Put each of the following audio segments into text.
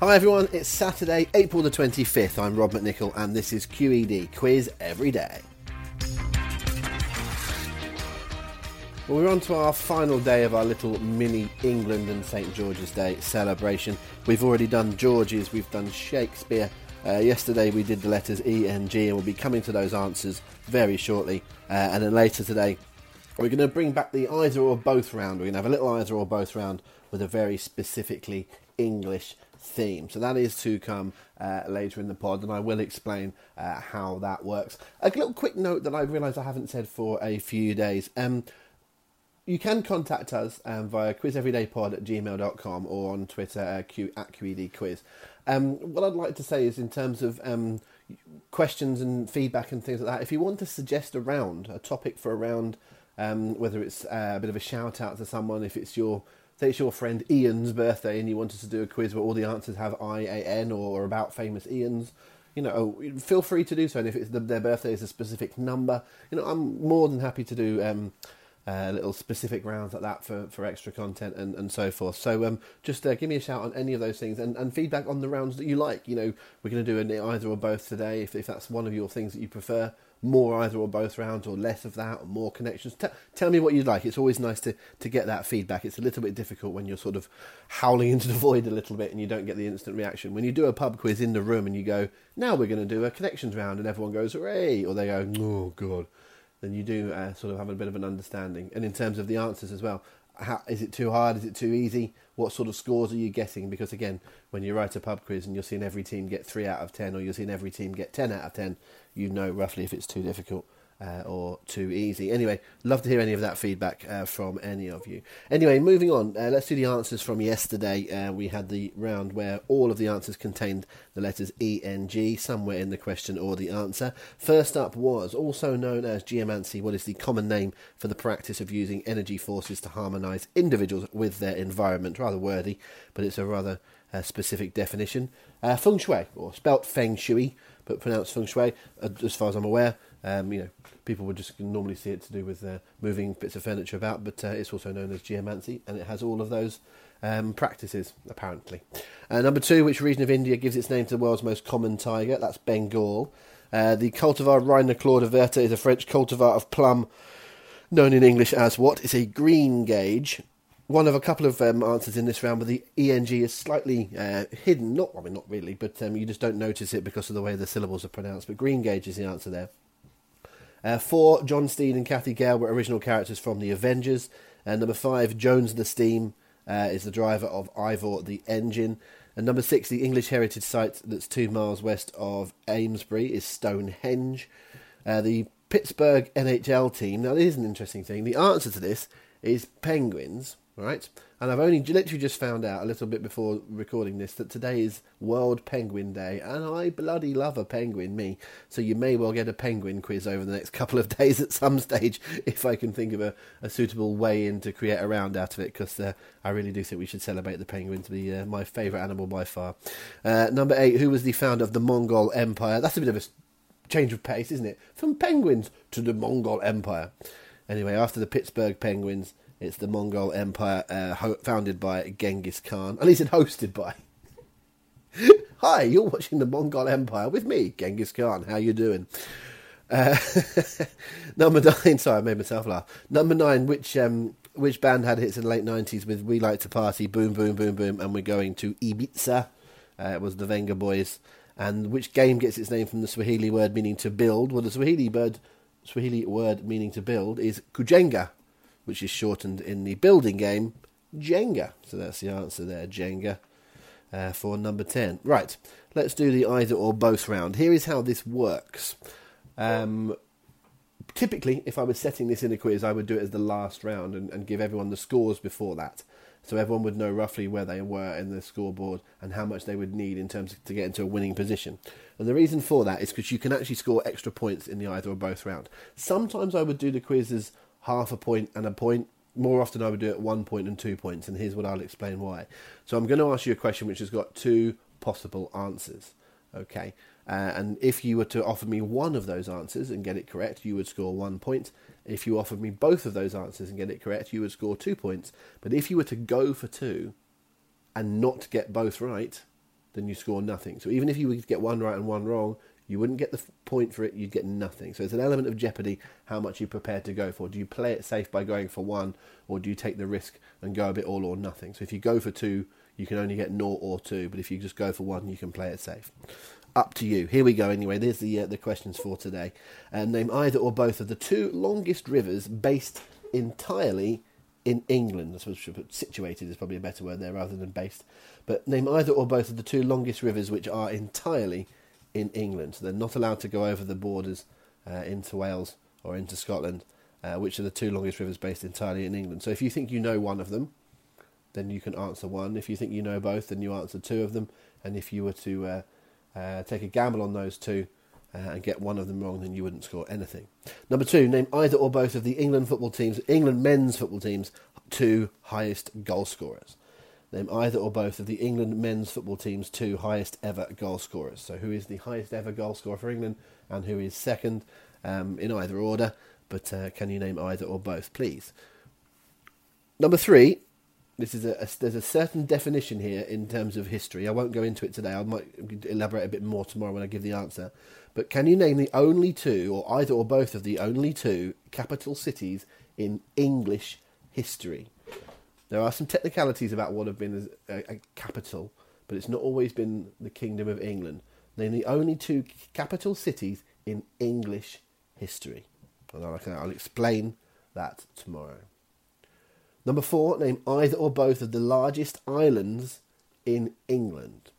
Hi everyone, it's Saturday, April the 25th. I'm Rob McNichol and this is QED Quiz Every Day. Well, we're on to our final day of our little mini England and St George's Day celebration. We've already done George's, we've done Shakespeare. Uh, yesterday we did the letters E and G, and we'll be coming to those answers very shortly. Uh, and then later today, we're going to bring back the either or both round. We're going to have a little either or both round with a very specifically English theme. So that is to come uh, later in the pod, and I will explain uh, how that works. A little quick note that I realised I haven't said for a few days. Um, you can contact us um, via quizeverydaypod at gmail.com or on Twitter uh, Q, at QEDquiz. Um, what I'd like to say is, in terms of um, questions and feedback and things like that, if you want to suggest a round, a topic for a round, um, whether it's uh, a bit of a shout out to someone, if it's your say it's your friend Ian's birthday and you wanted to do a quiz where all the answers have I A N or about famous Ian's, you know, feel free to do so. And if it's the, their birthday is a specific number, you know, I'm more than happy to do um, uh, little specific rounds like that for, for extra content and, and so forth. So um, just uh, give me a shout on any of those things and, and feedback on the rounds that you like. You know, we're going to do an either or both today if, if that's one of your things that you prefer. More either or both rounds, or less of that, or more connections. T- tell me what you'd like. It's always nice to, to get that feedback. It's a little bit difficult when you're sort of howling into the void a little bit and you don't get the instant reaction. When you do a pub quiz in the room and you go, now we're going to do a connections round, and everyone goes, hooray, or they go, oh, God then you do uh, sort of have a bit of an understanding. And in terms of the answers as well, how, is it too hard? Is it too easy? What sort of scores are you getting? Because again, when you write a pub quiz and you're seeing every team get three out of ten, or you're seeing every team get ten out of ten, you know roughly if it's too difficult uh, or too easy. Anyway, love to hear any of that feedback uh, from any of you. Anyway, moving on, uh, let's do the answers from yesterday. Uh, we had the round where all of the answers contained the letters E N G somewhere in the question or the answer. First up was also known as geomancy, what is the common name for the practice of using energy forces to harmonise individuals with their environment. Rather wordy, but it's a rather uh, specific definition. Uh, feng Shui, or spelt Feng Shui, but pronounced Feng Shui, as far as I'm aware. Um, you know, people would just normally see it to do with uh, moving bits of furniture about, but uh, it's also known as geomancy, and it has all of those um, practices, apparently. Uh, number two, which region of India gives its name to the world's most common tiger? That's Bengal. Uh, the cultivar Reine Claude de Verte is a French cultivar of plum, known in English as what? It's a greengage. One of a couple of um, answers in this round, but the ENG is slightly uh, hidden. Not, I mean, not really, but um, you just don't notice it because of the way the syllables are pronounced. But greengage is the answer there. Uh, four, John Steed and Cathy Gale were original characters from the Avengers. And number five, Jones the Steam uh, is the driver of Ivor the Engine. And number six, the English heritage site that's two miles west of Amesbury is Stonehenge. Uh, the Pittsburgh NHL team, now this is an interesting thing. The answer to this is Penguins, right? And I've only literally just found out a little bit before recording this that today is World Penguin Day, and I bloody love a penguin, me. So you may well get a penguin quiz over the next couple of days at some stage if I can think of a, a suitable way in to create a round out of it, because uh, I really do think we should celebrate the penguin to be uh, my favourite animal by far. Uh, number eight, who was the founder of the Mongol Empire? That's a bit of a change of pace, isn't it? From penguins to the Mongol Empire. Anyway, after the Pittsburgh Penguins. It's the Mongol Empire uh, ho- founded by Genghis Khan. At least it hosted by. Hi, you're watching the Mongol Empire with me, Genghis Khan. How you doing? Uh, number nine. Sorry, I made myself laugh. Number nine. Which um, which band had hits in the late nineties with "We Like to Party," "Boom Boom Boom Boom," and we're going to Ibiza? Uh, it was the Vengaboys. And which game gets its name from the Swahili word meaning to build? Well, the Swahili Swahili word meaning to build is kujenga, which is shortened in the building game Jenga. So that's the answer there, Jenga, uh, for number 10. Right, let's do the either or both round. Here is how this works. Um, typically, if I was setting this in a quiz, I would do it as the last round and, and give everyone the scores before that. So everyone would know roughly where they were in the scoreboard and how much they would need in terms of to get into a winning position. And the reason for that is because you can actually score extra points in the either or both round. Sometimes I would do the quizzes half a point and a point. More often, I would do it one point and two points, and here's what I'll explain why. So, I'm going to ask you a question which has got two possible answers. Okay, uh, and if you were to offer me one of those answers and get it correct, you would score one point. If you offered me both of those answers and get it correct, you would score two points. But if you were to go for two and not get both right, then you score nothing. So even if you would get one right and one wrong, you wouldn't get the point for it, you'd get nothing. So it's an element of jeopardy how much you're prepared to go for. Do you play it safe by going for one, or do you take the risk and go a bit all or nothing? So if you go for two, you can only get naught or two, but if you just go for one, you can play it safe. Up to you. Here we go. Anyway, there's the uh, the questions for today. Uh, name either or both of the two longest rivers based entirely in England. I suppose situated is probably a better word there rather than based. But name either or both of the two longest rivers which are entirely in England. So they're not allowed to go over the borders uh, into Wales or into Scotland, uh, which are the two longest rivers based entirely in England. So if you think you know one of them, then you can answer one. If you think you know both, then you answer two of them. And if you were to uh, uh take a gamble on those two uh, and get one of them wrong, then you wouldn't score anything. Number two, name either or both of the England football teams, England men's football teams, two highest goal scorers. Name either or both of the England men's football team's two highest ever goal scorers. So, who is the highest ever goal scorer for England and who is second um, in either order? But uh, can you name either or both, please? Number three, this is a, a, there's a certain definition here in terms of history. I won't go into it today. I might elaborate a bit more tomorrow when I give the answer. But can you name the only two, or either or both of the only two capital cities in English history? There are some technicalities about what have been a, a capital, but it's not always been the Kingdom of England. They're the only two capital cities in English history. And I'll, I'll explain that tomorrow. Number four, name either or both of the largest islands in England.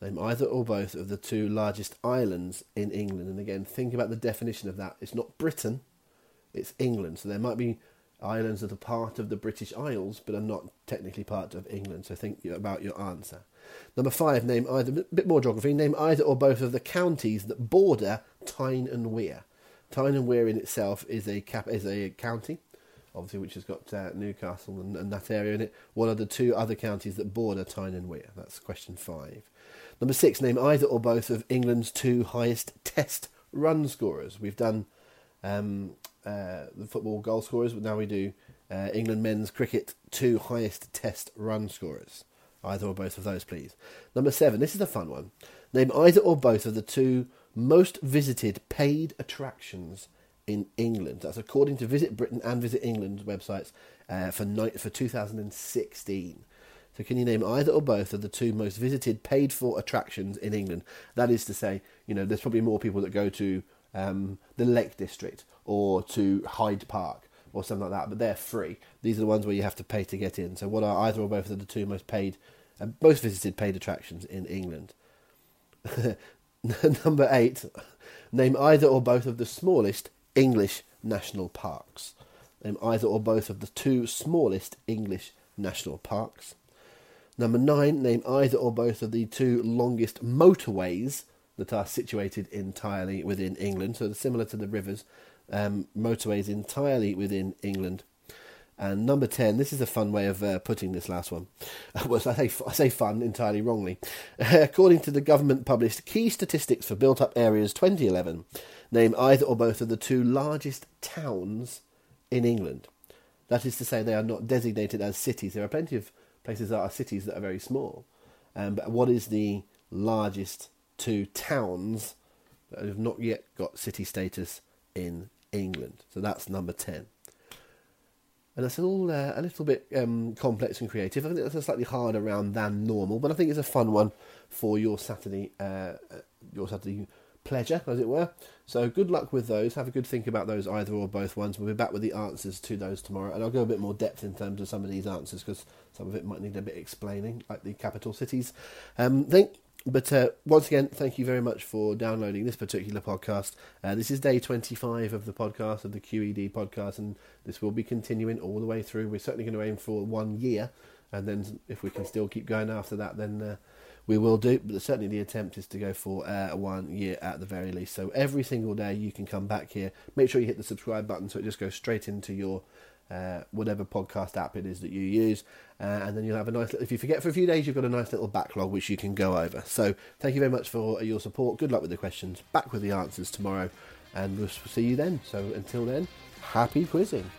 Name either or both of the two largest islands in England. And again, think about the definition of that. It's not Britain, it's England. So there might be islands that are part of the British Isles but are not technically part of England. So think about your answer. Number five, name either, a bit more geography, name either or both of the counties that border Tyne and Wear. Tyne and Wear in itself is a cap, is a county, obviously, which has got uh, Newcastle and, and, that area in it. What are the two other counties that border Tyne and Wear? That's question five. Number six, name either or both of England's two highest test run scorers. We've done um, uh, the football goal scorers, but now we do uh, England men's cricket two highest test run scorers. Either or both of those, please. Number seven, this is a fun one. Name either or both of the two most visited paid attractions in England. That's according to Visit Britain and Visit England websites uh, for night for 2016. So, can you name either or both of the two most visited paid for attractions in England? That is to say, you know, there's probably more people that go to um, the Lake District or to Hyde Park or something like that, but they're free. These are the ones where you have to pay to get in. So, what are either or both of the two most paid, uh, most visited paid attractions in England? Number eight, name either or both of the smallest English national parks. Name either or both of the two smallest English national parks. Number nine, name either or both of the two longest motorways that are situated entirely within England. So they're similar to the rivers, um, motorways entirely within England. And number 10, this is a fun way of uh, putting this last one. well, I say, I say fun entirely wrongly. According to the government published Key Statistics for Built Up Areas 2011, name either or both of the two largest towns in England. That is to say, they are not designated as cities. There are plenty of places that are cities that are very small. Um, but what is the largest two towns that have not yet got city status in England. So that's number 10. And that's all uh, a little bit um, complex and creative. I think that's a slightly harder round than normal, but I think it's a fun one for your Saturday, uh, uh, your Saturday pleasure, as it were. So good luck with those. Have a good think about those either or both ones. We'll be back with the answers to those tomorrow, and I'll go a bit more depth in terms of some of these answers because some of it might need a bit explaining, like the capital cities. Um, think but uh, once again, thank you very much for downloading this particular podcast. Uh, this is day 25 of the podcast, of the QED podcast, and this will be continuing all the way through. We're certainly going to aim for one year, and then if we can still keep going after that, then uh, we will do. But certainly the attempt is to go for uh, one year at the very least. So every single day you can come back here. Make sure you hit the subscribe button so it just goes straight into your uh, whatever podcast app it is that you use, uh, and then you'll have a nice. If you forget for a few days, you've got a nice little backlog which you can go over. So thank you very much for your support. Good luck with the questions. Back with the answers tomorrow, and we'll see you then. So until then, happy quizzing.